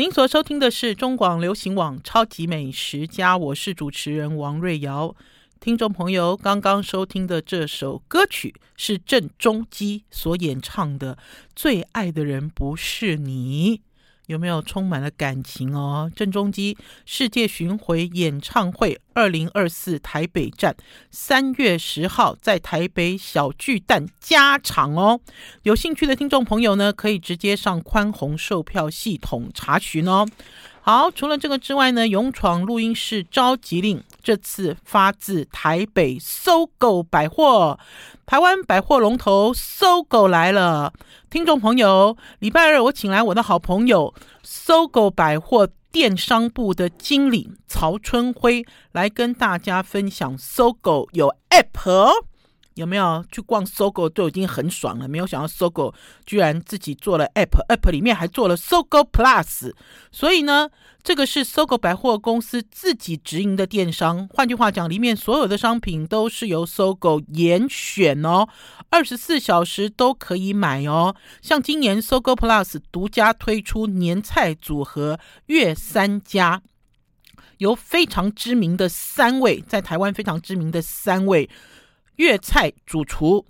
您所收听的是中广流行网《超级美食家》，我是主持人王瑞瑶。听众朋友，刚刚收听的这首歌曲是郑中基所演唱的《最爱的人不是你》。有没有充满了感情哦？郑中基世界巡回演唱会二零二四台北站三月十号在台北小巨蛋加场哦。有兴趣的听众朋友呢，可以直接上宽宏售票系统查询哦。好，除了这个之外呢，勇闯录音室召集令这次发自台北搜狗百货，台湾百货龙头搜狗来了。听众朋友，礼拜二我请来我的好朋友搜狗百货电商部的经理曹春辉来跟大家分享搜狗有 App。有没有去逛 SOGO 都已经很爽了，没有想到 SOGO 居然自己做了 App，App 里面还做了 SOGO Plus，所以呢，这个是 SOGO 百货公司自己直营的电商。换句话讲，里面所有的商品都是由 SOGO 严选哦，二十四小时都可以买哦。像今年 SOGO Plus 独家推出年菜组合月三家，由非常知名的三位，在台湾非常知名的三位。粤菜主厨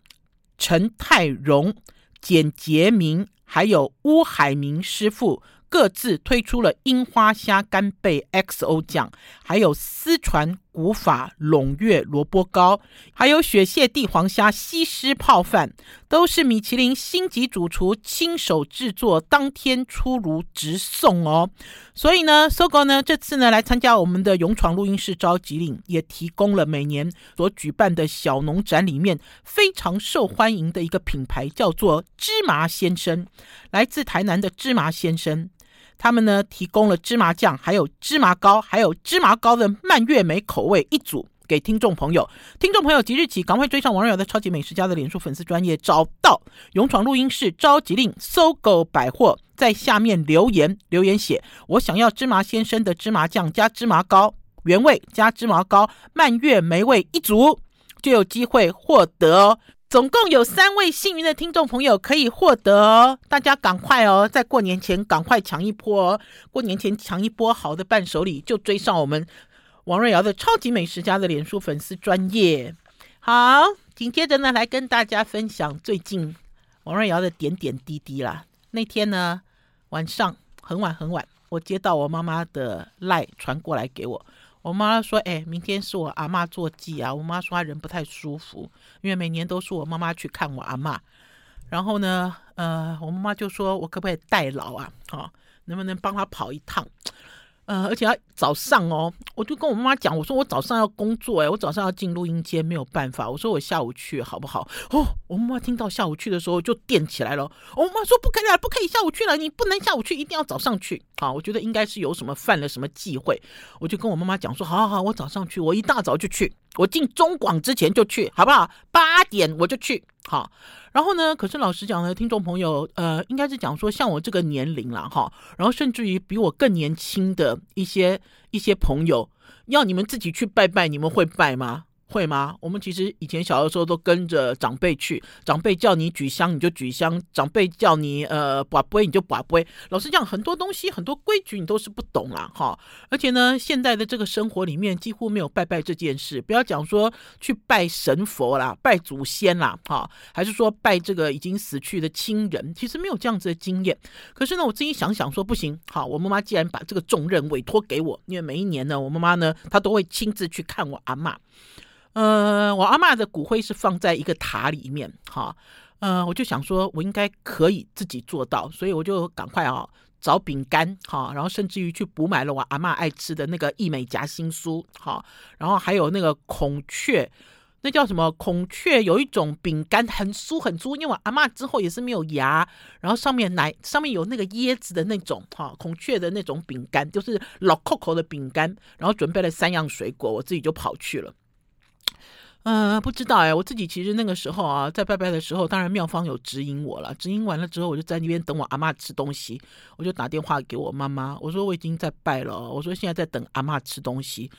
陈泰荣、简杰明，还有乌海明师傅。各自推出了樱花虾干贝 XO 酱，还有私传古法陇月萝卜糕，还有雪蟹帝王虾西施泡饭，都是米其林星级主厨亲手制作，当天出炉直送哦。所以呢，SOGO 呢这次呢来参加我们的勇闯录音室召集令，也提供了每年所举办的小农展里面非常受欢迎的一个品牌，叫做芝麻先生，来自台南的芝麻先生。他们呢提供了芝麻酱，还有芝麻糕，还有芝麻糕的蔓越莓口味一组给听众朋友。听众朋友即日起赶快追上王瑞瑶的超级美食家的脸书粉丝专业，找到勇闯录音室召集令搜狗百货，在下面留言留言写我想要芝麻先生的芝麻酱加芝麻糕原味加芝麻糕蔓越莓味一组，就有机会获得哦。总共有三位幸运的听众朋友可以获得哦，大家赶快哦，在过年前赶快抢一波哦！过年前抢一波好的伴手礼，就追上我们王瑞瑶的超级美食家的脸书粉丝专业。好，紧接着呢，来跟大家分享最近王瑞瑶的点点滴滴啦。那天呢，晚上很晚很晚，我接到我妈妈的赖传过来给我。我妈说：“哎，明天是我阿妈坐祭啊！我妈说她人不太舒服，因为每年都是我妈妈去看我阿妈。然后呢，呃，我妈妈就说我可不可以代劳啊？好、哦，能不能帮她跑一趟？”呃，而且要早上哦，我就跟我妈妈讲，我说我早上要工作哎，我早上要进录音间，没有办法。我说我下午去好不好？哦，我妈妈听到下午去的时候就电起来了。我妈妈说不可以，不可以下午去了，你不能下午去，一定要早上去。好，我觉得应该是有什么犯了什么忌讳，我就跟我妈妈讲说，好好好，我早上去，我一大早就去，我进中广之前就去，好不好？八点我就去，好。然后呢，可是老实讲呢，听众朋友，呃，应该是讲说像我这个年龄了哈，然后甚至于比我更年轻的一些一些朋友，要你们自己去拜拜，你们会拜吗？会吗？我们其实以前小的时候都跟着长辈去，长辈叫你举香你就举香，长辈叫你呃把杯你就把杯。老实讲，很多东西很多规矩你都是不懂啦哈。而且呢，现在的这个生活里面几乎没有拜拜这件事。不要讲说去拜神佛啦、拜祖先啦哈，还是说拜这个已经死去的亲人，其实没有这样子的经验。可是呢，我自己想想说不行，好，我妈妈既然把这个重任委托给我，因为每一年呢，我妈妈呢她都会亲自去看我阿妈。呃，我阿嬷的骨灰是放在一个塔里面，哈，呃，我就想说，我应该可以自己做到，所以我就赶快啊找饼干，哈，然后甚至于去补买了我阿嬷爱吃的那个益美夹心酥，哈，然后还有那个孔雀，那叫什么？孔雀有一种饼干很酥很酥，因为我阿嬷之后也是没有牙，然后上面奶上面有那个椰子的那种，哈，孔雀的那种饼干，就是老扣扣的饼干，然后准备了三样水果，我自己就跑去了。嗯、呃，不知道哎，我自己其实那个时候啊，在拜拜的时候，当然庙方有指引我了。指引完了之后，我就在那边等我阿妈吃东西。我就打电话给我妈妈，我说我已经在拜了，我说现在在等阿妈吃东西。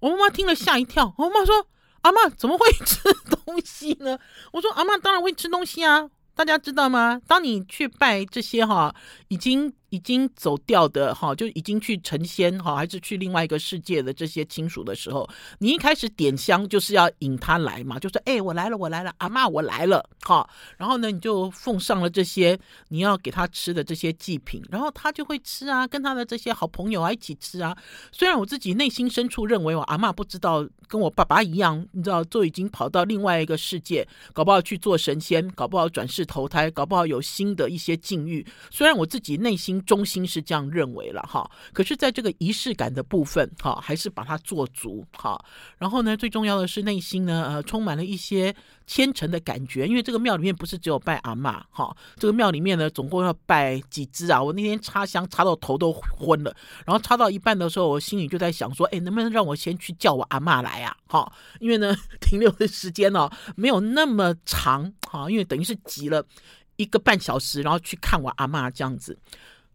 我妈妈听了吓一跳，我妈妈说：“阿妈怎么会 吃东西呢？”我说：“阿妈当然会吃东西啊。”大家知道吗？当你去拜这些哈已经已经走掉的哈，就已经去成仙哈，还是去另外一个世界的这些亲属的时候，你一开始点香就是要引他来嘛，就说哎，我来了，我来了，阿嬷我来了哈。然后呢，你就奉上了这些你要给他吃的这些祭品，然后他就会吃啊，跟他的这些好朋友啊一起吃啊。虽然我自己内心深处认为我阿嬷不知道跟我爸爸一样，你知道都已经跑到另外一个世界，搞不好去做神仙，搞不好转世投胎，搞不好有新的一些境遇。虽然我自己内心。中心是这样认为了哈，可是在这个仪式感的部分哈，还是把它做足哈。然后呢，最重要的是内心呢，呃，充满了一些虔诚的感觉，因为这个庙里面不是只有拜阿嬷哈，这个庙里面呢，总共要拜几支啊？我那天插香插到头都昏了，然后插到一半的时候，我心里就在想说，哎，能不能让我先去叫我阿嬷来啊？哈，因为呢，停留的时间呢，没有那么长哈，因为等于是挤了一个半小时，然后去看我阿嬷这样子。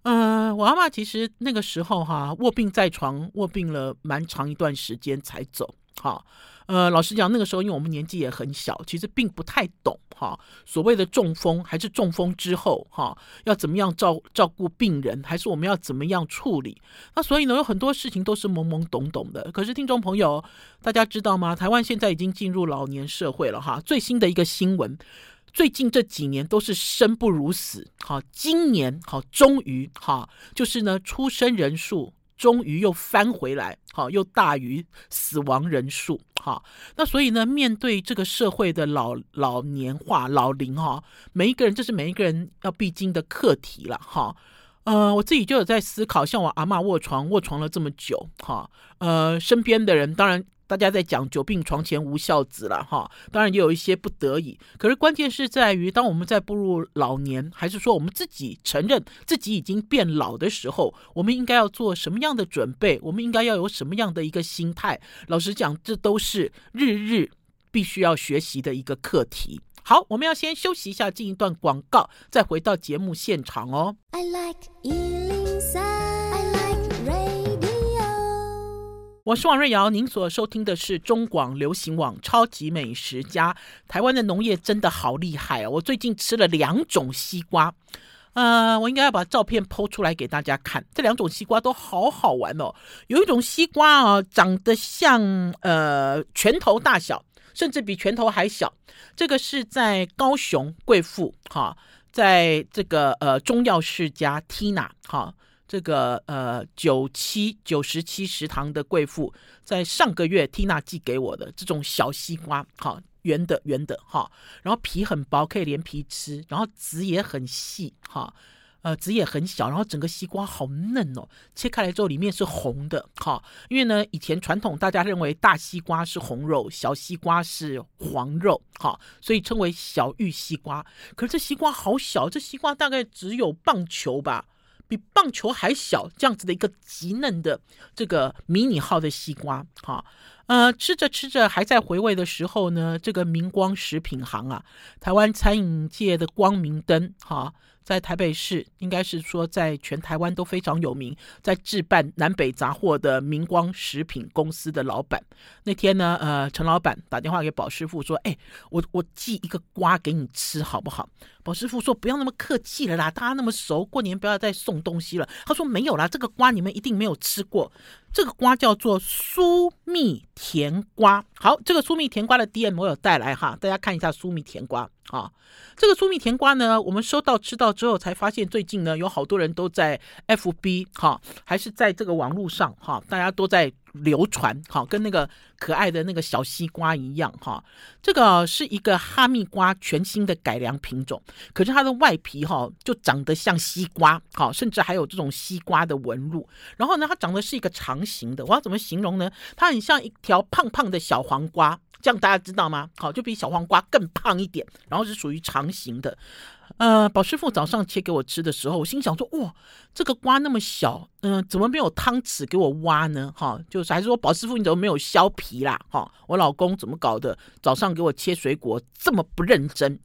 嗯、呃，我阿妈其实那个时候哈卧病在床，卧病了蛮长一段时间才走。哈，呃，老实讲，那个时候因为我们年纪也很小，其实并不太懂哈。所谓的中风还是中风之后哈，要怎么样照照顾病人，还是我们要怎么样处理？那所以呢，有很多事情都是懵懵懂懂的。可是听众朋友，大家知道吗？台湾现在已经进入老年社会了哈。最新的一个新闻。最近这几年都是生不如死，好，今年好，终于好，就是呢，出生人数终于又翻回来，好，又大于死亡人数，好，那所以呢，面对这个社会的老老年化、老龄哈，每一个人这是每一个人要必经的课题了，哈，呃，我自己就有在思考，像我阿嬷卧床卧床了这么久，哈，呃，身边的人当然。大家在讲久病床前无孝子了哈，当然也有一些不得已，可是关键是在于，当我们在步入老年，还是说我们自己承认自己已经变老的时候，我们应该要做什么样的准备？我们应该要有什么样的一个心态？老实讲，这都是日日必须要学习的一个课题。好，我们要先休息一下，进一段广告，再回到节目现场哦。我是王瑞瑶，您所收听的是中广流行网《超级美食家》。台湾的农业真的好厉害哦！我最近吃了两种西瓜，呃，我应该要把照片剖出来给大家看。这两种西瓜都好好玩哦。有一种西瓜啊，长得像呃拳头大小，甚至比拳头还小。这个是在高雄贵妇哈，在这个呃中药世家 Tina 哈。这个呃九七九十七食堂的贵妇，在上个月 Tina 寄给我的这种小西瓜，好圆的圆的哈，然后皮很薄，可以连皮吃，然后籽也很细哈，呃籽也很小，然后整个西瓜好嫩哦，切开来之后里面是红的哈，因为呢以前传统大家认为大西瓜是红肉，小西瓜是黄肉哈，所以称为小玉西瓜。可是这西瓜好小，这西瓜大概只有棒球吧。比棒球还小，这样子的一个极嫩的这个迷你号的西瓜，哈，呃，吃着吃着还在回味的时候呢，这个明光食品行啊，台湾餐饮界的光明灯，哈。在台北市，应该是说在全台湾都非常有名，在置办南北杂货的明光食品公司的老板，那天呢，呃，陈老板打电话给宝师傅说：“哎，我我寄一个瓜给你吃好不好？”宝师傅说：“不要那么客气了啦，大家那么熟，过年不要再送东西了。”他说：“没有啦，这个瓜你们一定没有吃过。”这个瓜叫做苏蜜甜瓜。好，这个苏蜜甜瓜的 DM 我有带来哈，大家看一下苏蜜甜瓜啊。这个苏蜜甜瓜呢，我们收到吃到之后才发现，最近呢有好多人都在 FB 哈，还是在这个网络上哈，大家都在。流传哈，跟那个可爱的那个小西瓜一样哈。这个是一个哈密瓜全新的改良品种，可是它的外皮哈就长得像西瓜，哈，甚至还有这种西瓜的纹路。然后呢，它长得是一个长形的，我要怎么形容呢？它很像一条胖胖的小黄瓜，这样大家知道吗？好，就比小黄瓜更胖一点，然后是属于长形的。呃，宝师傅早上切给我吃的时候，我心想说：哇，这个瓜那么小，嗯、怎么没有汤匙给我挖呢？哈，就是还是说宝师傅你怎么没有削皮啦？哈，我老公怎么搞的？早上给我切水果这么不认真。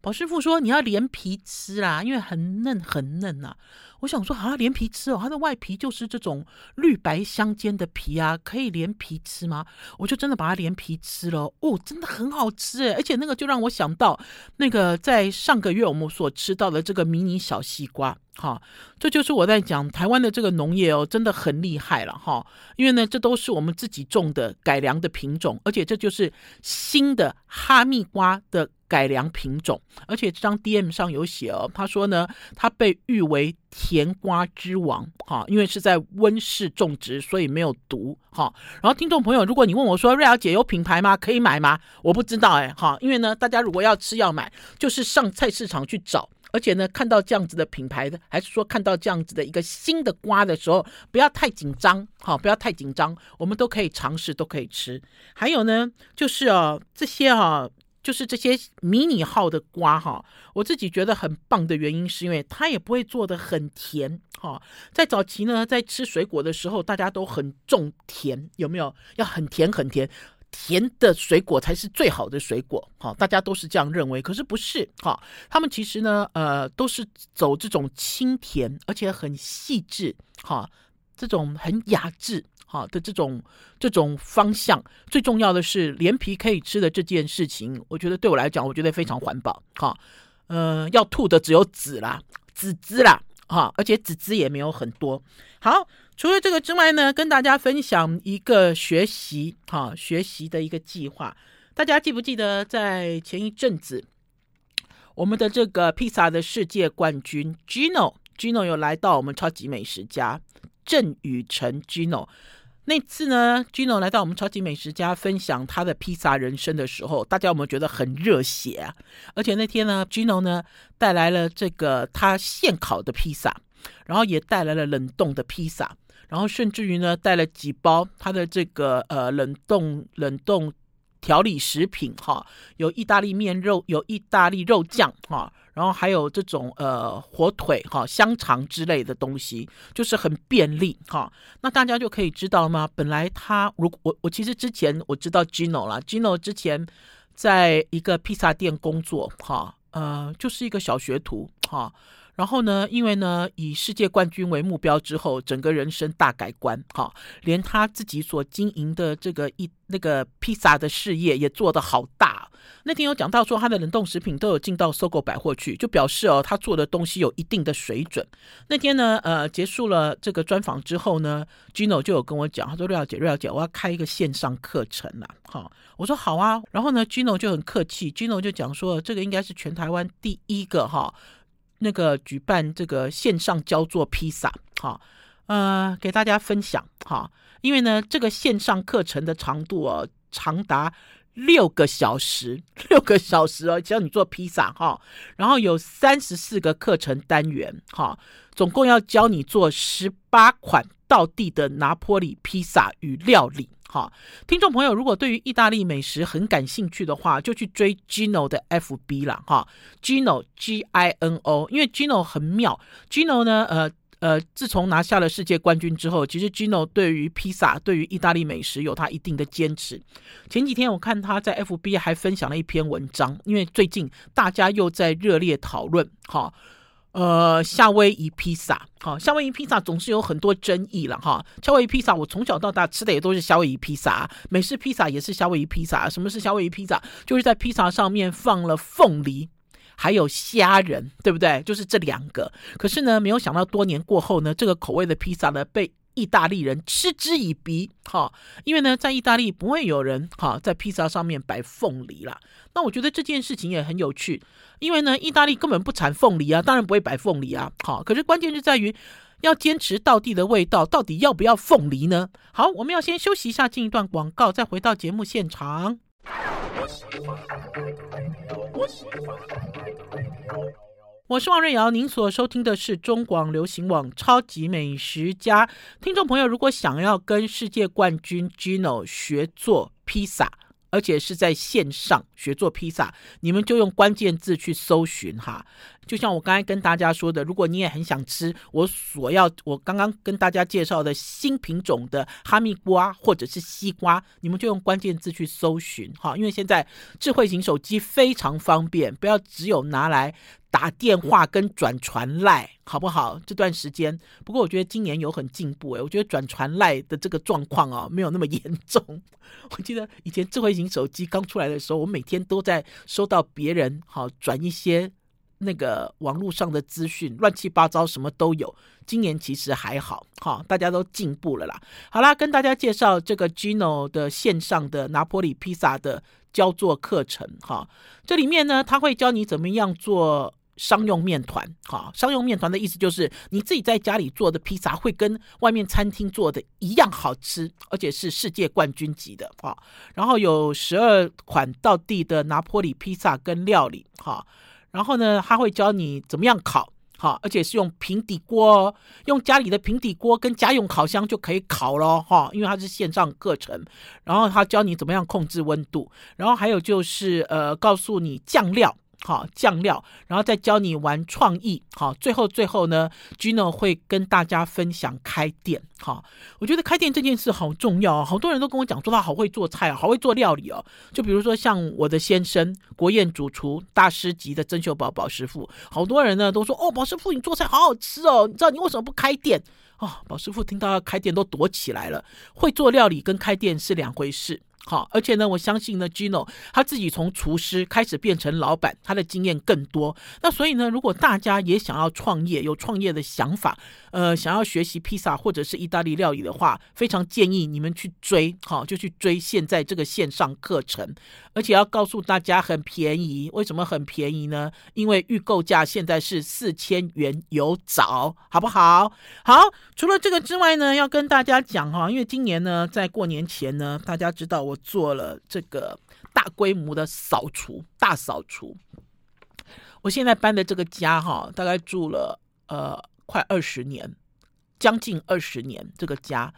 宝师傅说你要连皮吃啦，因为很嫩很嫩呐、啊。我想说啊，连皮吃哦，它的外皮就是这种绿白相间的皮啊，可以连皮吃吗？我就真的把它连皮吃了，哦，真的很好吃诶，而且那个就让我想到那个在上个月我们所吃到的这个迷你小西瓜。哈，这就是我在讲台湾的这个农业哦，真的很厉害了哈。因为呢，这都是我们自己种的改良的品种，而且这就是新的哈密瓜的改良品种。而且这张 DM 上有写哦，他说呢，它被誉为甜瓜之王哈，因为是在温室种植，所以没有毒哈。然后听众朋友，如果你问我说瑞肴姐有品牌吗？可以买吗？我不知道哎哈，因为呢，大家如果要吃要买，就是上菜市场去找。而且呢，看到这样子的品牌的，还是说看到这样子的一个新的瓜的时候，不要太紧张，哈，不要太紧张，我们都可以尝试，都可以吃。还有呢，就是啊，这些哈，就是这些迷你号的瓜哈，我自己觉得很棒的原因，是因为它也不会做的很甜，哈。在早期呢，在吃水果的时候，大家都很重甜，有没有？要很甜很甜。甜的水果才是最好的水果，哈，大家都是这样认为。可是不是，哈，他们其实呢，呃，都是走这种清甜，而且很细致，哈，这种很雅致，好的这种这种方向。最重要的是，连皮可以吃的这件事情，我觉得对我来讲，我觉得非常环保，哈，呃，要吐的只有籽啦，籽汁啦，哈，而且籽汁也没有很多。好。除了这个之外呢，跟大家分享一个学习哈学习的一个计划。大家记不记得在前一阵子，我们的这个披萨的世界冠军 Gino Gino 有来到我们超级美食家郑宇成 Gino 那次呢，Gino 来到我们超级美食家分享他的披萨人生的时候，大家有没有觉得很热血啊？而且那天呢，Gino 呢带来了这个他现烤的披萨，然后也带来了冷冻的披萨。然后甚至于呢，带了几包他的这个呃冷冻冷冻调理食品哈，有意大利面肉，有意大利肉酱哈，然后还有这种呃火腿哈、香肠之类的东西，就是很便利哈。那大家就可以知道吗？本来他如果我我其实之前我知道 Gino 啦，Gino 之前在一个披萨店工作哈，呃，就是一个小学徒哈。然后呢，因为呢，以世界冠军为目标之后，整个人生大改观，哈，连他自己所经营的这个一那个披萨的事业也做得好大。那天有讲到说，他的冷冻食品都有进到搜狗百货去，就表示哦，他做的东西有一定的水准。那天呢，呃，结束了这个专访之后呢，Gino 就有跟我讲，他说：“瑞小姐，瑞小姐，我要开一个线上课程了。”哈，我说好啊。然后呢，Gino 就很客气，Gino 就讲说，这个应该是全台湾第一个哈。那个举办这个线上教做披萨，哈，呃，给大家分享哈，因为呢，这个线上课程的长度哦，长达六个小时，六个小时哦，教你做披萨哈，然后有三十四个课程单元哈，总共要教你做十八款道地的拿坡里披萨与料理。好，听众朋友，如果对于意大利美食很感兴趣的话，就去追 Gino 的 FB 啦。哈，Gino G I N O，因为 Gino 很妙。Gino 呢，呃呃，自从拿下了世界冠军之后，其实 Gino 对于披萨、对于意大利美食有他一定的坚持。前几天我看他在 FB 还分享了一篇文章，因为最近大家又在热烈讨论，哈。呃，夏威夷披萨，哈，夏威夷披萨总是有很多争议了，哈。夏威夷披萨，我从小到大吃的也都是夏威夷披萨，美式披萨也是夏威夷披萨。什么是夏威夷披萨？就是在披萨上面放了凤梨，还有虾仁，对不对？就是这两个。可是呢，没有想到多年过后呢，这个口味的披萨呢被。意大利人嗤之以鼻，哈，因为呢，在意大利不会有人哈在披萨上面摆凤梨啦。那我觉得这件事情也很有趣，因为呢，意大利根本不产凤梨啊，当然不会摆凤梨啊，好，可是关键就在于要坚持到地的味道，到底要不要凤梨呢？好，我们要先休息一下，进一段广告，再回到节目现场。我是王瑞瑶，您所收听的是中广流行网《超级美食家》。听众朋友，如果想要跟世界冠军 Gino 学做披萨，而且是在线上学做披萨，你们就用关键字去搜寻哈。就像我刚才跟大家说的，如果你也很想吃我所要我刚刚跟大家介绍的新品种的哈密瓜或者是西瓜，你们就用关键字去搜寻哈。因为现在智慧型手机非常方便，不要只有拿来打电话跟转传赖，好不好？这段时间，不过我觉得今年有很进步诶，我觉得转传赖的这个状况啊，没有那么严重。我记得以前智慧型手机刚出来的时候，我每天都在收到别人好转一些那个网络上的资讯，乱七八糟什么都有。今年其实还好，哈，大家都进步了啦。好啦，跟大家介绍这个 Gino 的线上的拿坡里披萨的教做课程，哈，这里面呢，他会教你怎么样做。商用面团，哈，商用面团的意思就是你自己在家里做的披萨会跟外面餐厅做的一样好吃，而且是世界冠军级的，哈。然后有十二款道地的拿坡里披萨跟料理，哈。然后呢，他会教你怎么样烤，哈，而且是用平底锅，用家里的平底锅跟家用烤箱就可以烤咯，哈。因为它是线上课程，然后他教你怎么样控制温度，然后还有就是呃，告诉你酱料。好酱料，然后再教你玩创意。好，最后最后呢，Gino 会跟大家分享开店。好，我觉得开店这件事好重要啊。好多人都跟我讲说他好会做菜啊，好会做料理哦。就比如说像我的先生，国宴主厨大师级的曾秀宝宝师傅，好多人呢都说哦，宝师傅你做菜好好吃哦。你知道你为什么不开店？哦，宝师傅听到要开店都躲起来了。会做料理跟开店是两回事。好，而且呢，我相信呢，Gino 他自己从厨师开始变成老板，他的经验更多。那所以呢，如果大家也想要创业，有创业的想法，呃，想要学习披萨或者是意大利料理的话，非常建议你们去追，好，就去追现在这个线上课程。而且要告诉大家很便宜，为什么很便宜呢？因为预购价现在是四千元有找，好不好？好，除了这个之外呢，要跟大家讲哈，因为今年呢，在过年前呢，大家知道我做了这个大规模的扫除，大扫除。我现在搬的这个家哈，大概住了呃快二十年，将近二十年这个家。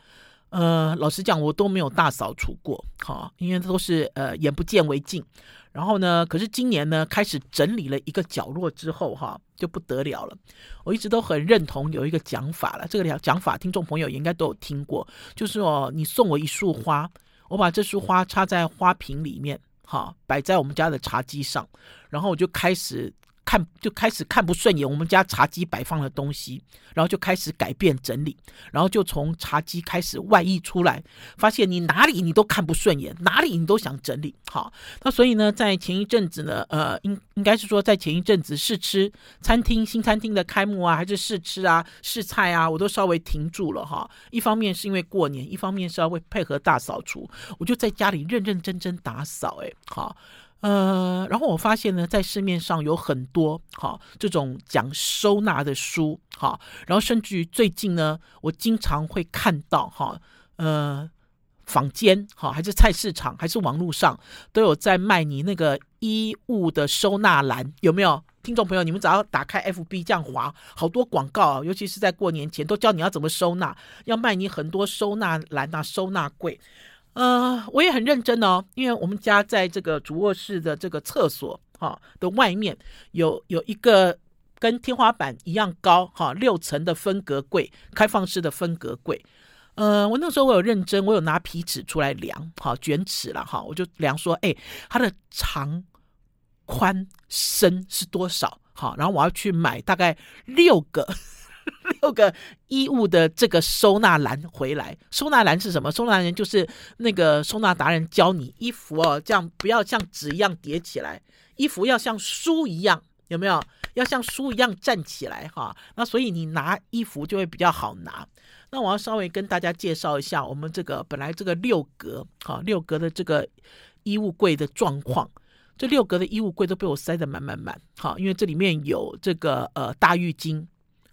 呃，老实讲，我都没有大扫除过，哈，因为都是呃眼不见为净。然后呢，可是今年呢，开始整理了一个角落之后，哈，就不得了了。我一直都很认同有一个讲法了，这个讲讲法听众朋友也应该都有听过，就是哦，你送我一束花，我把这束花插在花瓶里面，哈，摆在我们家的茶几上，然后我就开始。看就开始看不顺眼，我们家茶几摆放的东西，然后就开始改变整理，然后就从茶几开始外溢出来，发现你哪里你都看不顺眼，哪里你都想整理。好，那所以呢，在前一阵子呢，呃，应应该是说在前一阵子试吃餐厅新餐厅的开幕啊，还是试吃啊、试菜啊，我都稍微停住了哈。一方面是因为过年，一方面是要为配合大扫除，我就在家里认认真真打扫。哎，好。呃，然后我发现呢，在市面上有很多哈这种讲收纳的书哈，然后甚至于最近呢，我经常会看到哈，呃，坊间哈还是菜市场还是网络上都有在卖你那个衣物的收纳篮，有没有？听众朋友，你们只要打开 FB 这样滑，好多广告，啊尤其是在过年前都教你要怎么收纳，要卖你很多收纳篮啊、收纳柜。呃，我也很认真哦，因为我们家在这个主卧室的这个厕所哈、的外面有有一个跟天花板一样高哈、六层的分隔柜，开放式的分隔柜。呃，我那时候我有认真，我有拿皮尺出来量，哈、卷尺了哈、我就量说，哎，它的长、宽、深是多少？好、然后我要去买大概六个。六个衣物的这个收纳篮回来，收纳篮是什么？收纳篮就是那个收纳达人教你衣服哦，这样不要像纸一样叠起来，衣服要像书一样，有没有？要像书一样站起来哈。那所以你拿衣服就会比较好拿。那我要稍微跟大家介绍一下我们这个本来这个六格哈六格的这个衣物柜的状况。这六格的衣物柜都被我塞得满满满，好，因为这里面有这个呃大浴巾。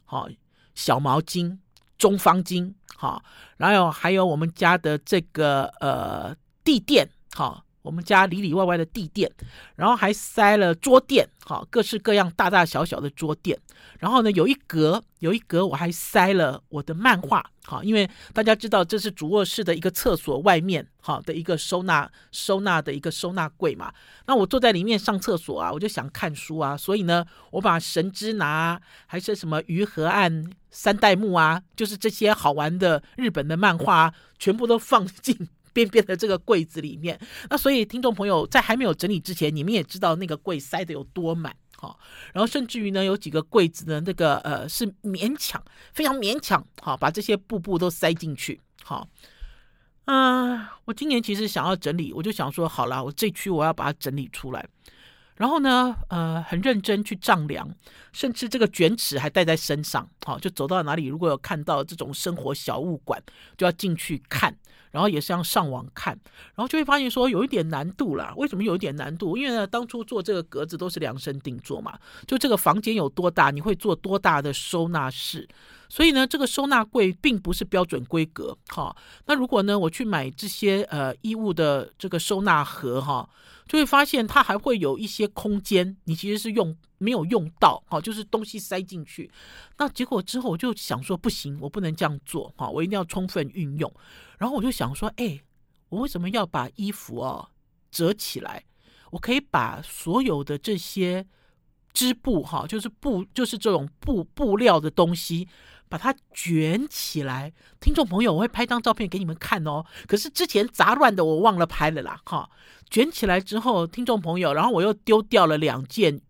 好，小毛巾、中方巾，好，然后还有我们家的这个呃地垫，好，我们家里里外外的地垫，然后还塞了桌垫，好，各式各样大大小小的桌垫，然后呢，有一格有一格我还塞了我的漫画。好，因为大家知道这是主卧室的一个厕所外面，好的一个收纳收纳的一个收纳柜嘛。那我坐在里面上厕所啊，我就想看书啊，所以呢，我把神之拿还是什么鱼河岸三代目啊，就是这些好玩的日本的漫画，全部都放进边边的这个柜子里面。那所以听众朋友在还没有整理之前，你们也知道那个柜塞的有多满。好，然后甚至于呢，有几个柜子呢，那个呃是勉强，非常勉强，好，把这些布布都塞进去，好，嗯、我今年其实想要整理，我就想说，好了，我这区我要把它整理出来，然后呢，呃，很认真去丈量，甚至这个卷尺还带在身上，好，就走到哪里，如果有看到这种生活小物馆，就要进去看。然后也是要上网看，然后就会发现说有一点难度啦。为什么有一点难度？因为呢，当初做这个格子都是量身定做嘛，就这个房间有多大，你会做多大的收纳室，所以呢，这个收纳柜并不是标准规格。哈，那如果呢，我去买这些呃衣物的这个收纳盒哈，就会发现它还会有一些空间，你其实是用没有用到，哈，就是东西塞进去。那结果之后我就想说，不行，我不能这样做，哈，我一定要充分运用。然后我就想说，哎，我为什么要把衣服哦折起来？我可以把所有的这些织布哈，就是布，就是这种布布料的东西，把它卷起来。听众朋友，我会拍张照片给你们看哦。可是之前杂乱的我忘了拍了啦，哈。卷起来之后，听众朋友，然后我又丢掉了两件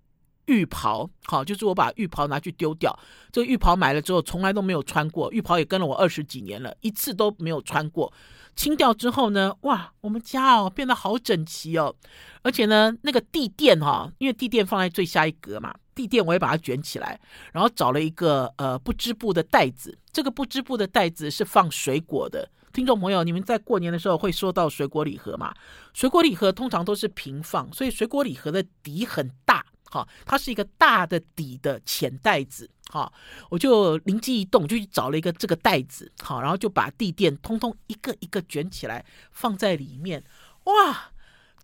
浴袍，好，就是我把浴袍拿去丢掉。这个浴袍买了之后，从来都没有穿过。浴袍也跟了我二十几年了，一次都没有穿过。清掉之后呢，哇，我们家哦变得好整齐哦。而且呢，那个地垫哈，因为地垫放在最下一格嘛，地垫我也把它卷起来，然后找了一个呃不织布的袋子。这个不织布的袋子是放水果的。听众朋友，你们在过年的时候会收到水果礼盒吗？水果礼盒通常都是平放，所以水果礼盒的底很大。好，它是一个大的底的浅袋子，好，我就灵机一动，就去找了一个这个袋子，好，然后就把地垫通通一个一个卷起来放在里面，哇，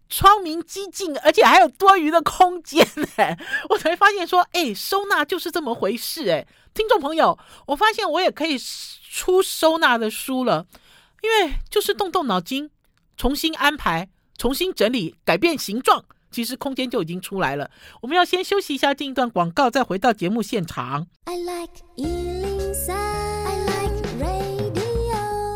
窗明几净，而且还有多余的空间哎，我才发现说，哎，收纳就是这么回事哎，听众朋友，我发现我也可以出收纳的书了，因为就是动动脑筋，重新安排，重新整理，改变形状。其实空间就已经出来了。我们要先休息一下，进一段广告，再回到节目现场。I like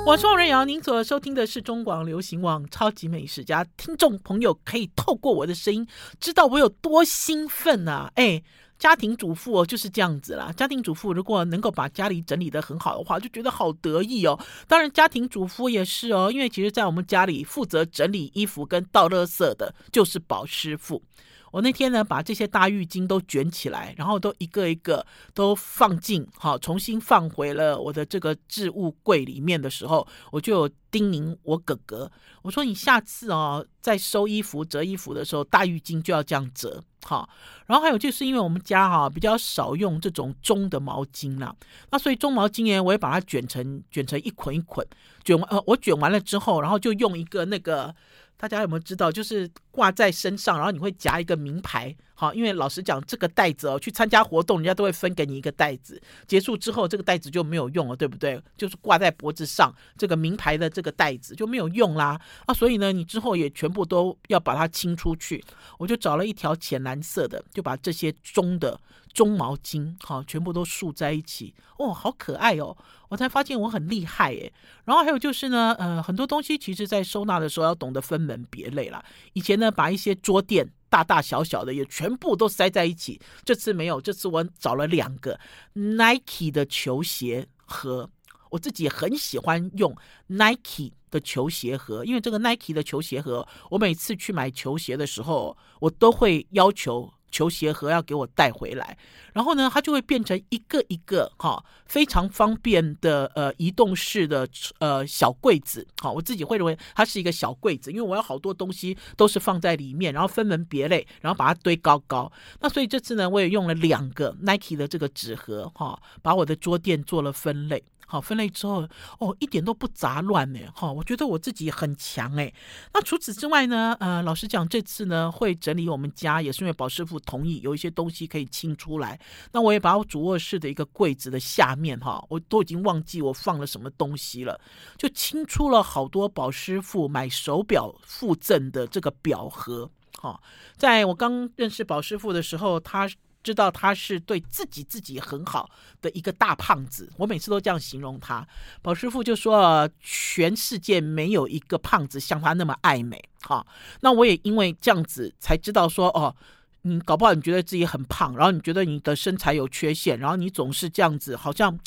我是王瑞瑶，您所收听的是中广流行网《超级美食家》。听众朋友可以透过我的声音，知道我有多兴奋啊！哎。家庭主妇哦，就是这样子啦。家庭主妇如果能够把家里整理得很好的话，就觉得好得意哦。当然，家庭主妇也是哦，因为其实，在我们家里负责整理衣服跟倒垃圾的，就是宝师傅。我那天呢，把这些大浴巾都卷起来，然后都一个一个都放进，好，重新放回了我的这个置物柜里面的时候，我就有叮咛我哥哥，我说你下次哦，在收衣服、折衣服的时候，大浴巾就要这样折，好。然后还有就是因为我们家哈比较少用这种中的毛巾啦，那所以中毛巾呢，我也把它卷成卷成一捆一捆，卷完呃，我卷完了之后，然后就用一个那个。大家有没有知道，就是挂在身上，然后你会夹一个名牌，好，因为老实讲，这个袋子哦，去参加活动，人家都会分给你一个袋子，结束之后，这个袋子就没有用了，对不对？就是挂在脖子上，这个名牌的这个袋子就没有用啦，啊，所以呢，你之后也全部都要把它清出去。我就找了一条浅蓝色的，就把这些中的。中毛巾，好，全部都竖在一起，哦，好可爱哦！我才发现我很厉害诶。然后还有就是呢，呃，很多东西其实在收纳的时候要懂得分门别类啦。以前呢，把一些桌垫大大小小的也全部都塞在一起，这次没有，这次我找了两个 Nike 的球鞋盒，我自己很喜欢用 Nike 的球鞋盒，因为这个 Nike 的球鞋盒，我每次去买球鞋的时候，我都会要求。球鞋盒要给我带回来，然后呢，它就会变成一个一个哈非常方便的呃移动式的呃小柜子，好，我自己会认为它是一个小柜子，因为我有好多东西都是放在里面，然后分门别类，然后把它堆高高。那所以这次呢，我也用了两个 Nike 的这个纸盒哈，把我的桌垫做了分类。好，分类之后，哦，一点都不杂乱呢。哈，我觉得我自己很强哎。那除此之外呢，呃，老实讲，这次呢会整理我们家，也是因为宝师傅同意，有一些东西可以清出来。那我也把我主卧室的一个柜子的下面，哈，我都已经忘记我放了什么东西了，就清出了好多宝师傅买手表附赠的这个表盒。哈，在我刚认识宝师傅的时候，他。知道他是对自己自己很好的一个大胖子，我每次都这样形容他。宝师傅就说，全世界没有一个胖子像他那么爱美。哈，那我也因为这样子才知道说，哦，你搞不好你觉得自己很胖，然后你觉得你的身材有缺陷，然后你总是这样子，好像。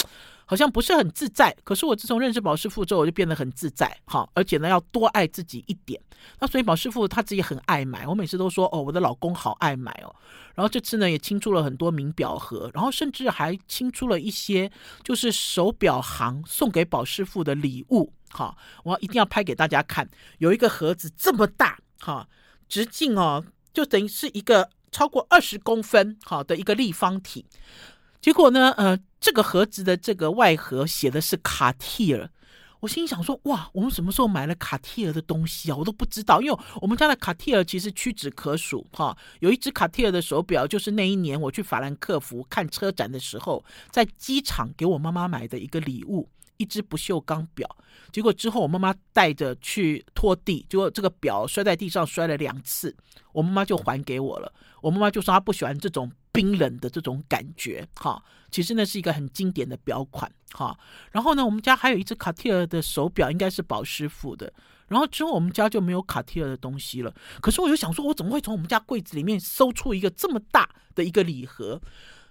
好像不是很自在，可是我自从认识宝师傅之后，我就变得很自在，好，而且呢，要多爱自己一点。那所以宝师傅他自己很爱买，我每次都说哦，我的老公好爱买哦。然后这次呢，也清出了很多名表盒，然后甚至还清出了一些就是手表行送给宝师傅的礼物，好，我一定要拍给大家看。有一个盒子这么大，哈，直径哦，就等于是一个超过二十公分好的一个立方体。结果呢，呃。这个盒子的这个外盒写的是卡蒂尔，我心想说，哇，我们什么时候买了卡蒂尔的东西啊？我都不知道，因为我们家的卡蒂尔其实屈指可数哈。有一只卡蒂尔的手表，就是那一年我去法兰克福看车展的时候，在机场给我妈妈买的一个礼物，一只不锈钢表。结果之后我妈妈带着去拖地，结果这个表摔在地上摔了两次，我妈妈就还给我了。我妈妈就说她不喜欢这种。冰冷的这种感觉，哈，其实那是一个很经典的表款，哈。然后呢，我们家还有一只卡地尔的手表，应该是宝师傅的。然后之后我们家就没有卡地尔的东西了。可是我又想说，我怎么会从我们家柜子里面搜出一个这么大的一个礼盒？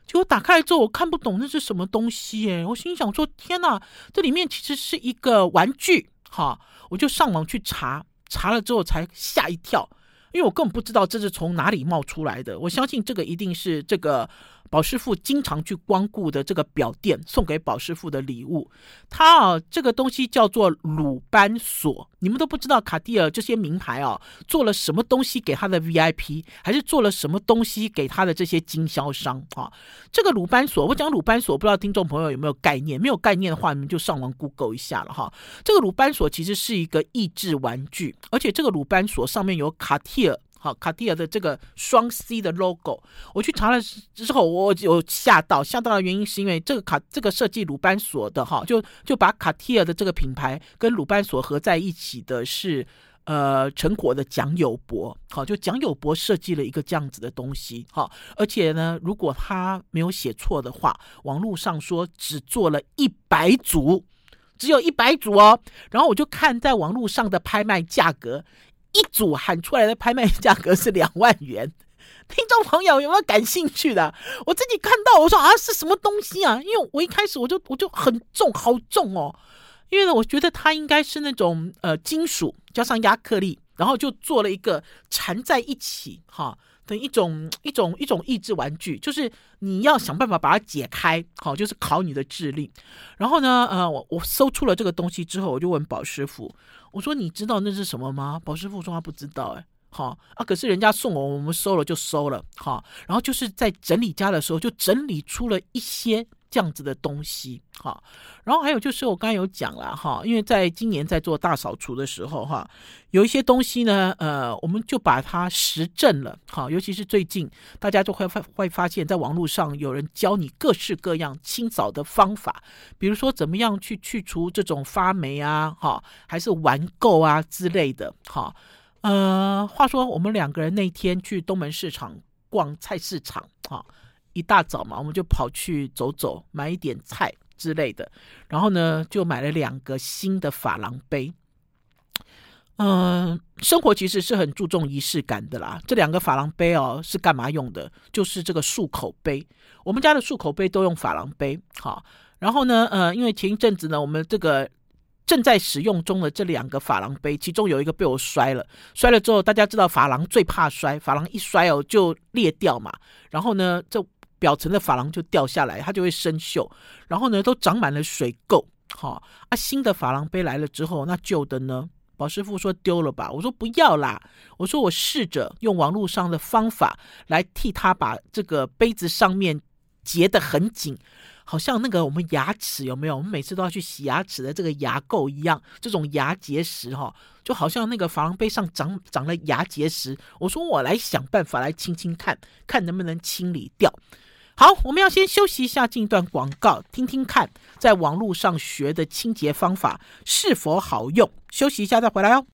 结果打开来之后，我看不懂那是什么东西，耶，我心想说，天哪，这里面其实是一个玩具，哈。我就上网去查，查了之后才吓一跳。因为我根本不知道这是从哪里冒出来的，我相信这个一定是这个。宝师傅经常去光顾的这个表店送给宝师傅的礼物，他啊，这个东西叫做鲁班锁。你们都不知道卡地尔这些名牌啊，做了什么东西给他的 VIP，还是做了什么东西给他的这些经销商啊？这个鲁班锁，我讲鲁班锁，不知道听众朋友有没有概念？没有概念的话，你们就上网 Google 一下了哈。这个鲁班锁其实是一个益智玩具，而且这个鲁班锁上面有卡地尔。好，卡地亚的这个双 C 的 logo，我去查了之后，我有吓到，吓到的原因是因为这个卡这个设计鲁班锁的哈，就就把卡地亚的这个品牌跟鲁班锁合在一起的是呃成果的蒋友柏，好，就蒋友柏设计了一个这样子的东西，好，而且呢，如果他没有写错的话，网络上说只做了一百组，只有一百组哦，然后我就看在网络上的拍卖价格。一组喊出来的拍卖价格是两万元，听众朋友有没有感兴趣的？我自己看到我说啊，是什么东西啊？因为我一开始我就我就很重，好重哦。因为呢，我觉得它应该是那种呃金属加上亚克力，然后就做了一个缠在一起哈的一种一种一种益智玩具，就是你要想办法把它解开，好，就是考你的智力。然后呢，呃，我我搜出了这个东西之后，我就问宝师傅。我说，你知道那是什么吗？宝师傅说他不知道，哎，好啊，可是人家送我，我们收了就收了，好，然后就是在整理家的时候，就整理出了一些这样子的东西，哈，然后还有就是我刚才有讲了，哈，因为在今年在做大扫除的时候，哈，有一些东西呢，呃，我们就把它实证了，哈，尤其是最近大家就会发会发现，在网络上有人教你各式各样清扫的方法，比如说怎么样去去除这种发霉啊，哈，还是顽垢啊之类的，哈，呃，话说我们两个人那天去东门市场逛菜市场，哈。一大早嘛，我们就跑去走走，买一点菜之类的。然后呢，就买了两个新的珐琅杯。嗯、生活其实是很注重仪式感的啦。这两个珐琅杯哦，是干嘛用的？就是这个漱口杯。我们家的漱口杯都用珐琅杯。好，然后呢，呃，因为前一阵子呢，我们这个正在使用中的这两个珐琅杯，其中有一个被我摔了。摔了之后，大家知道珐琅最怕摔，珐琅一摔哦就裂掉嘛。然后呢，这表层的珐琅就掉下来，它就会生锈，然后呢，都长满了水垢。好啊，新的珐琅杯来了之后，那旧的呢？宝师傅说丢了吧，我说不要啦，我说我试着用网络上的方法来替他把这个杯子上面结得很紧，好像那个我们牙齿有没有？我们每次都要去洗牙齿的这个牙垢一样，这种牙结石哈，就好像那个珐琅杯上长长了牙结石。我说我来想办法来清清看，看能不能清理掉。好，我们要先休息一下，进一段广告，听听看，在网络上学的清洁方法是否好用。休息一下再回来哦。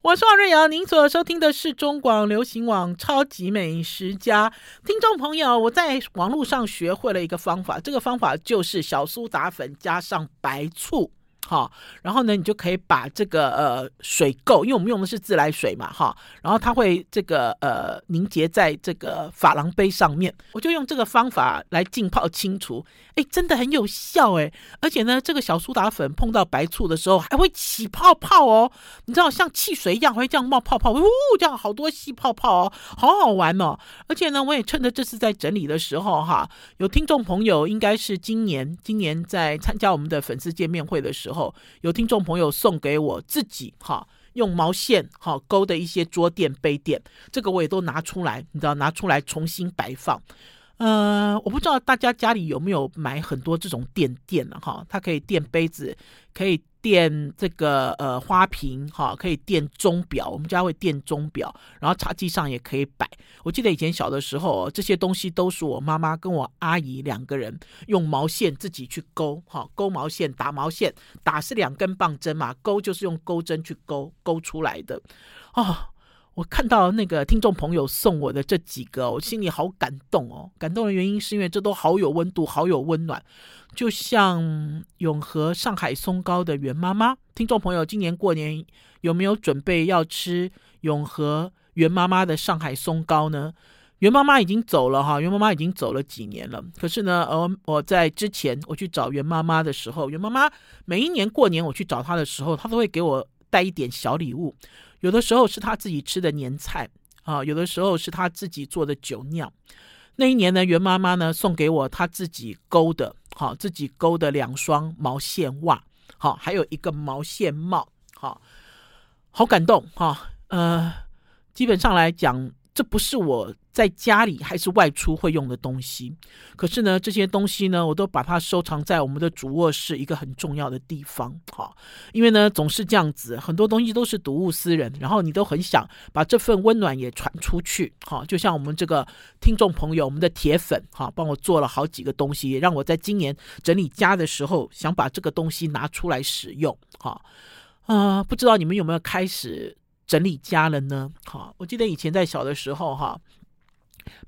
我是王瑞瑶，您所收听的是中广流行网超级美食家。听众朋友，我在网络上学会了一个方法，这个方法就是小苏打粉加上白醋。哈，然后呢，你就可以把这个呃水垢，因为我们用的是自来水嘛，哈，然后它会这个呃凝结在这个珐琅杯上面，我就用这个方法来浸泡清除，哎，真的很有效哎，而且呢，这个小苏打粉碰到白醋的时候还会起泡泡哦，你知道像汽水一样会这样冒泡泡，呜，这样好多细泡泡哦，好好玩哦，而且呢，我也趁着这次在整理的时候哈，有听众朋友应该是今年今年在参加我们的粉丝见面会的时候。后有听众朋友送给我自己哈用毛线哈勾的一些桌垫杯垫，这个我也都拿出来，你知道拿出来重新摆放。呃，我不知道大家家里有没有买很多这种垫垫了哈，它可以垫杯子，可以。垫这个呃花瓶哈，可以垫钟表，我们家会垫钟表，然后茶几上也可以摆。我记得以前小的时候，这些东西都是我妈妈跟我阿姨两个人用毛线自己去勾哈，勾毛线、打毛线，打是两根棒针嘛，勾就是用钩针去勾勾出来的哦。我看到那个听众朋友送我的这几个，我心里好感动哦。感动的原因是因为这都好有温度，好有温暖。就像永和上海松糕的袁妈妈，听众朋友今年过年有没有准备要吃永和袁妈妈的上海松糕呢？袁妈妈已经走了哈，袁妈妈已经走了几年了。可是呢，呃，我在之前我去找袁妈妈的时候，袁妈妈每一年过年我去找她的时候，她都会给我带一点小礼物。有的时候是他自己吃的年菜啊，有的时候是他自己做的酒酿。那一年呢，袁妈妈呢送给我她自己勾的，好，自己勾的两双毛线袜，好，还有一个毛线帽，好，好感动哈。呃，基本上来讲，这不是我。在家里还是外出会用的东西，可是呢，这些东西呢，我都把它收藏在我们的主卧室一个很重要的地方，哈，因为呢，总是这样子，很多东西都是睹物思人，然后你都很想把这份温暖也传出去，哈，就像我们这个听众朋友，我们的铁粉，哈，帮我做了好几个东西，也让我在今年整理家的时候，想把这个东西拿出来使用，哈，啊，不知道你们有没有开始整理家了呢？哈，我记得以前在小的时候，哈。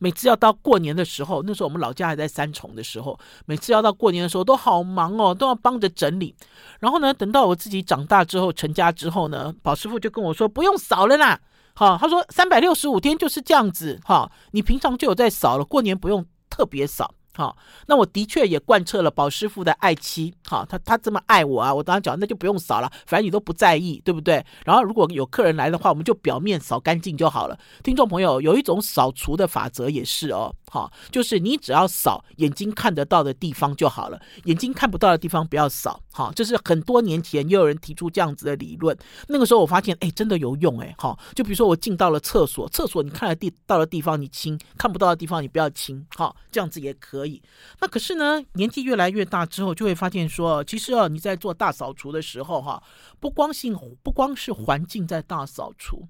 每次要到过年的时候，那时候我们老家还在三重的时候，每次要到过年的时候都好忙哦，都要帮着整理。然后呢，等到我自己长大之后成家之后呢，宝师傅就跟我说不用扫了啦。好，他说三百六十五天就是这样子，哈，你平常就有在扫了，过年不用特别扫。好，那我的确也贯彻了宝师傅的爱妻。好，他他这么爱我啊，我当然讲那就不用扫了，反正你都不在意，对不对？然后如果有客人来的话，我们就表面扫干净就好了。听众朋友，有一种扫除的法则也是哦，好，就是你只要扫眼睛看得到的地方就好了，眼睛看不到的地方不要扫。好，这是很多年前也有人提出这样子的理论，那个时候我发现，哎，真的有用，哎，好，就比如说我进到了厕所，厕所你看得地到的地方你清，看不到的地方你不要清，好，这样子也可以。那可是呢，年纪越来越大之后，就会发现说，其实啊，你在做大扫除的时候，哈，不光性不光是环境在大扫除，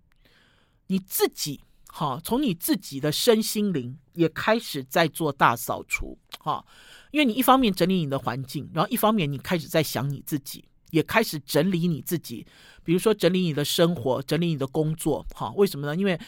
你自己，好，从你自己的身心灵也开始在做大扫除，哈，因为你一方面整理你的环境，然后一方面你开始在想你自己，也开始整理你自己，比如说整理你的生活，整理你的工作，哈，为什么呢？因为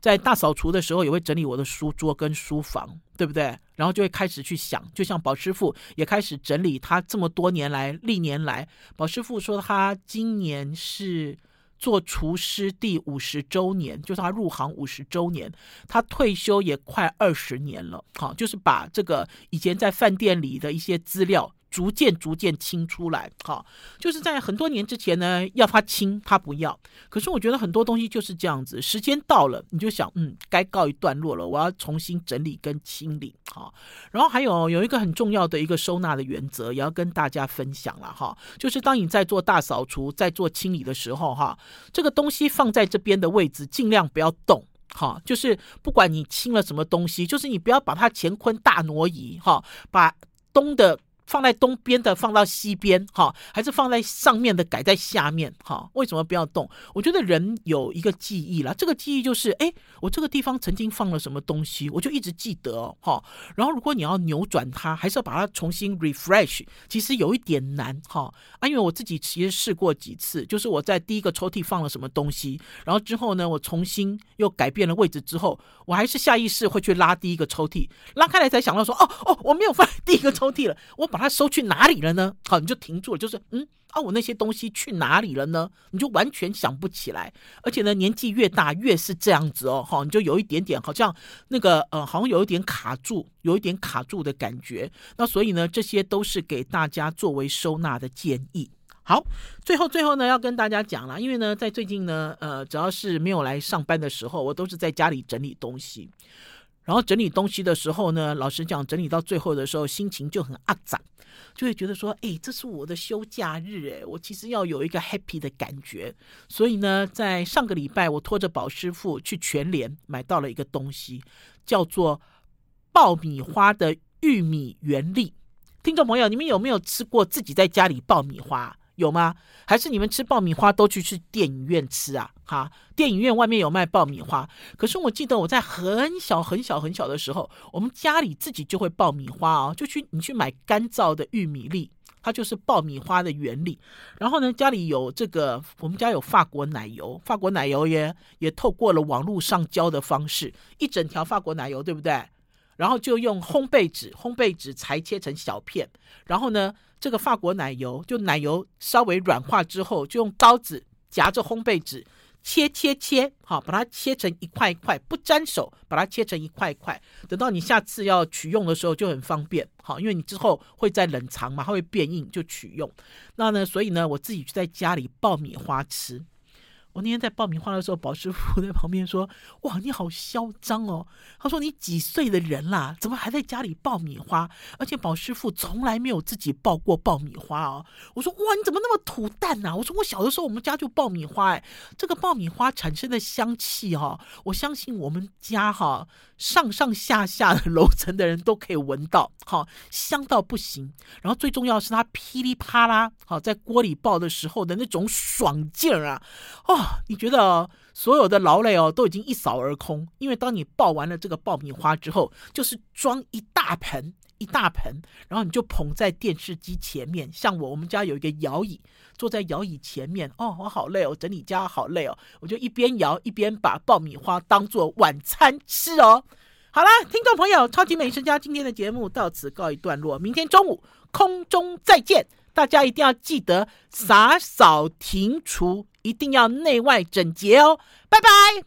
在大扫除的时候，也会整理我的书桌跟书房，对不对？然后就会开始去想，就像宝师傅也开始整理他这么多年来历年来。宝师傅说他今年是做厨师第五十周年，就是他入行五十周年，他退休也快二十年了。好，就是把这个以前在饭店里的一些资料。逐渐逐渐清出来，哈，就是在很多年之前呢，要他清，他不要。可是我觉得很多东西就是这样子，时间到了，你就想，嗯，该告一段落了，我要重新整理跟清理，好。然后还有有一个很重要的一个收纳的原则，也要跟大家分享了，哈，就是当你在做大扫除、在做清理的时候，哈，这个东西放在这边的位置，尽量不要动，哈，就是不管你清了什么东西，就是你不要把它乾坤大挪移，哈，把东的。放在东边的放到西边，哈，还是放在上面的改在下面，哈？为什么不要动？我觉得人有一个记忆啦，这个记忆就是，哎，我这个地方曾经放了什么东西，我就一直记得，哈。然后如果你要扭转它，还是要把它重新 refresh，其实有一点难，哈。啊，因为我自己其实试过几次，就是我在第一个抽屉放了什么东西，然后之后呢，我重新又改变了位置之后，我还是下意识会去拉第一个抽屉，拉开来才想到说，哦哦，我没有放第一个抽屉了，我把。它收去哪里了呢？好，你就停住了，就是嗯。啊，我那些东西去哪里了呢？你就完全想不起来，而且呢，年纪越大越是这样子哦，哈，你就有一点点好像那个呃，好像有一点卡住，有一点卡住的感觉。那所以呢，这些都是给大家作为收纳的建议。好，最后最后呢，要跟大家讲了，因为呢，在最近呢，呃，只要是没有来上班的时候，我都是在家里整理东西。然后整理东西的时候呢，老实讲，整理到最后的时候，心情就很阿杂，就会觉得说，哎，这是我的休假日，哎，我其实要有一个 happy 的感觉。所以呢，在上个礼拜，我拖着宝师傅去全联买到了一个东西，叫做爆米花的玉米原粒。听众朋友，你们有没有吃过自己在家里爆米花？有吗？还是你们吃爆米花都去去电影院吃啊？哈，电影院外面有卖爆米花。可是我记得我在很小很小很小的时候，我们家里自己就会爆米花哦，就去你去买干燥的玉米粒，它就是爆米花的原理。然后呢，家里有这个，我们家有法国奶油，法国奶油也也透过了网络上交的方式，一整条法国奶油，对不对？然后就用烘焙纸，烘焙纸裁切成小片。然后呢，这个法国奶油就奶油稍微软化之后，就用刀子夹着烘焙纸切切切，好，把它切成一块一块，不沾手，把它切成一块一块。等到你下次要取用的时候就很方便，好，因为你之后会再冷藏嘛，它会变硬就取用。那呢，所以呢，我自己就在家里爆米花吃。我那天在爆米花的时候，宝师傅 在旁边说：“哇，你好嚣张哦！”他说：“你几岁的人啦？怎么还在家里爆米花？而且宝师傅从来没有自己爆过爆米花哦。”我说：“哇，你怎么那么土蛋呐？”我说：“我小的时候我们家就爆米花，哎，这个爆米花产生的香气哦，我相信我们家哈上上下下的楼层的人都可以闻到，好香到不行。然后最重要是它噼里啪啦，好在锅里爆的时候的那种爽劲儿啊，哦。”你觉得，所有的劳累哦都已经一扫而空，因为当你爆完了这个爆米花之后，就是装一大盆一大盆，然后你就捧在电视机前面。像我，我们家有一个摇椅，坐在摇椅前面，哦，我好累哦，整理家好累哦，我就一边摇一边把爆米花当做晚餐吃哦。好啦，听众朋友，超级美食家今天的节目到此告一段落，明天中午空中再见，大家一定要记得洒扫庭除。一定要内外整洁哦，拜拜。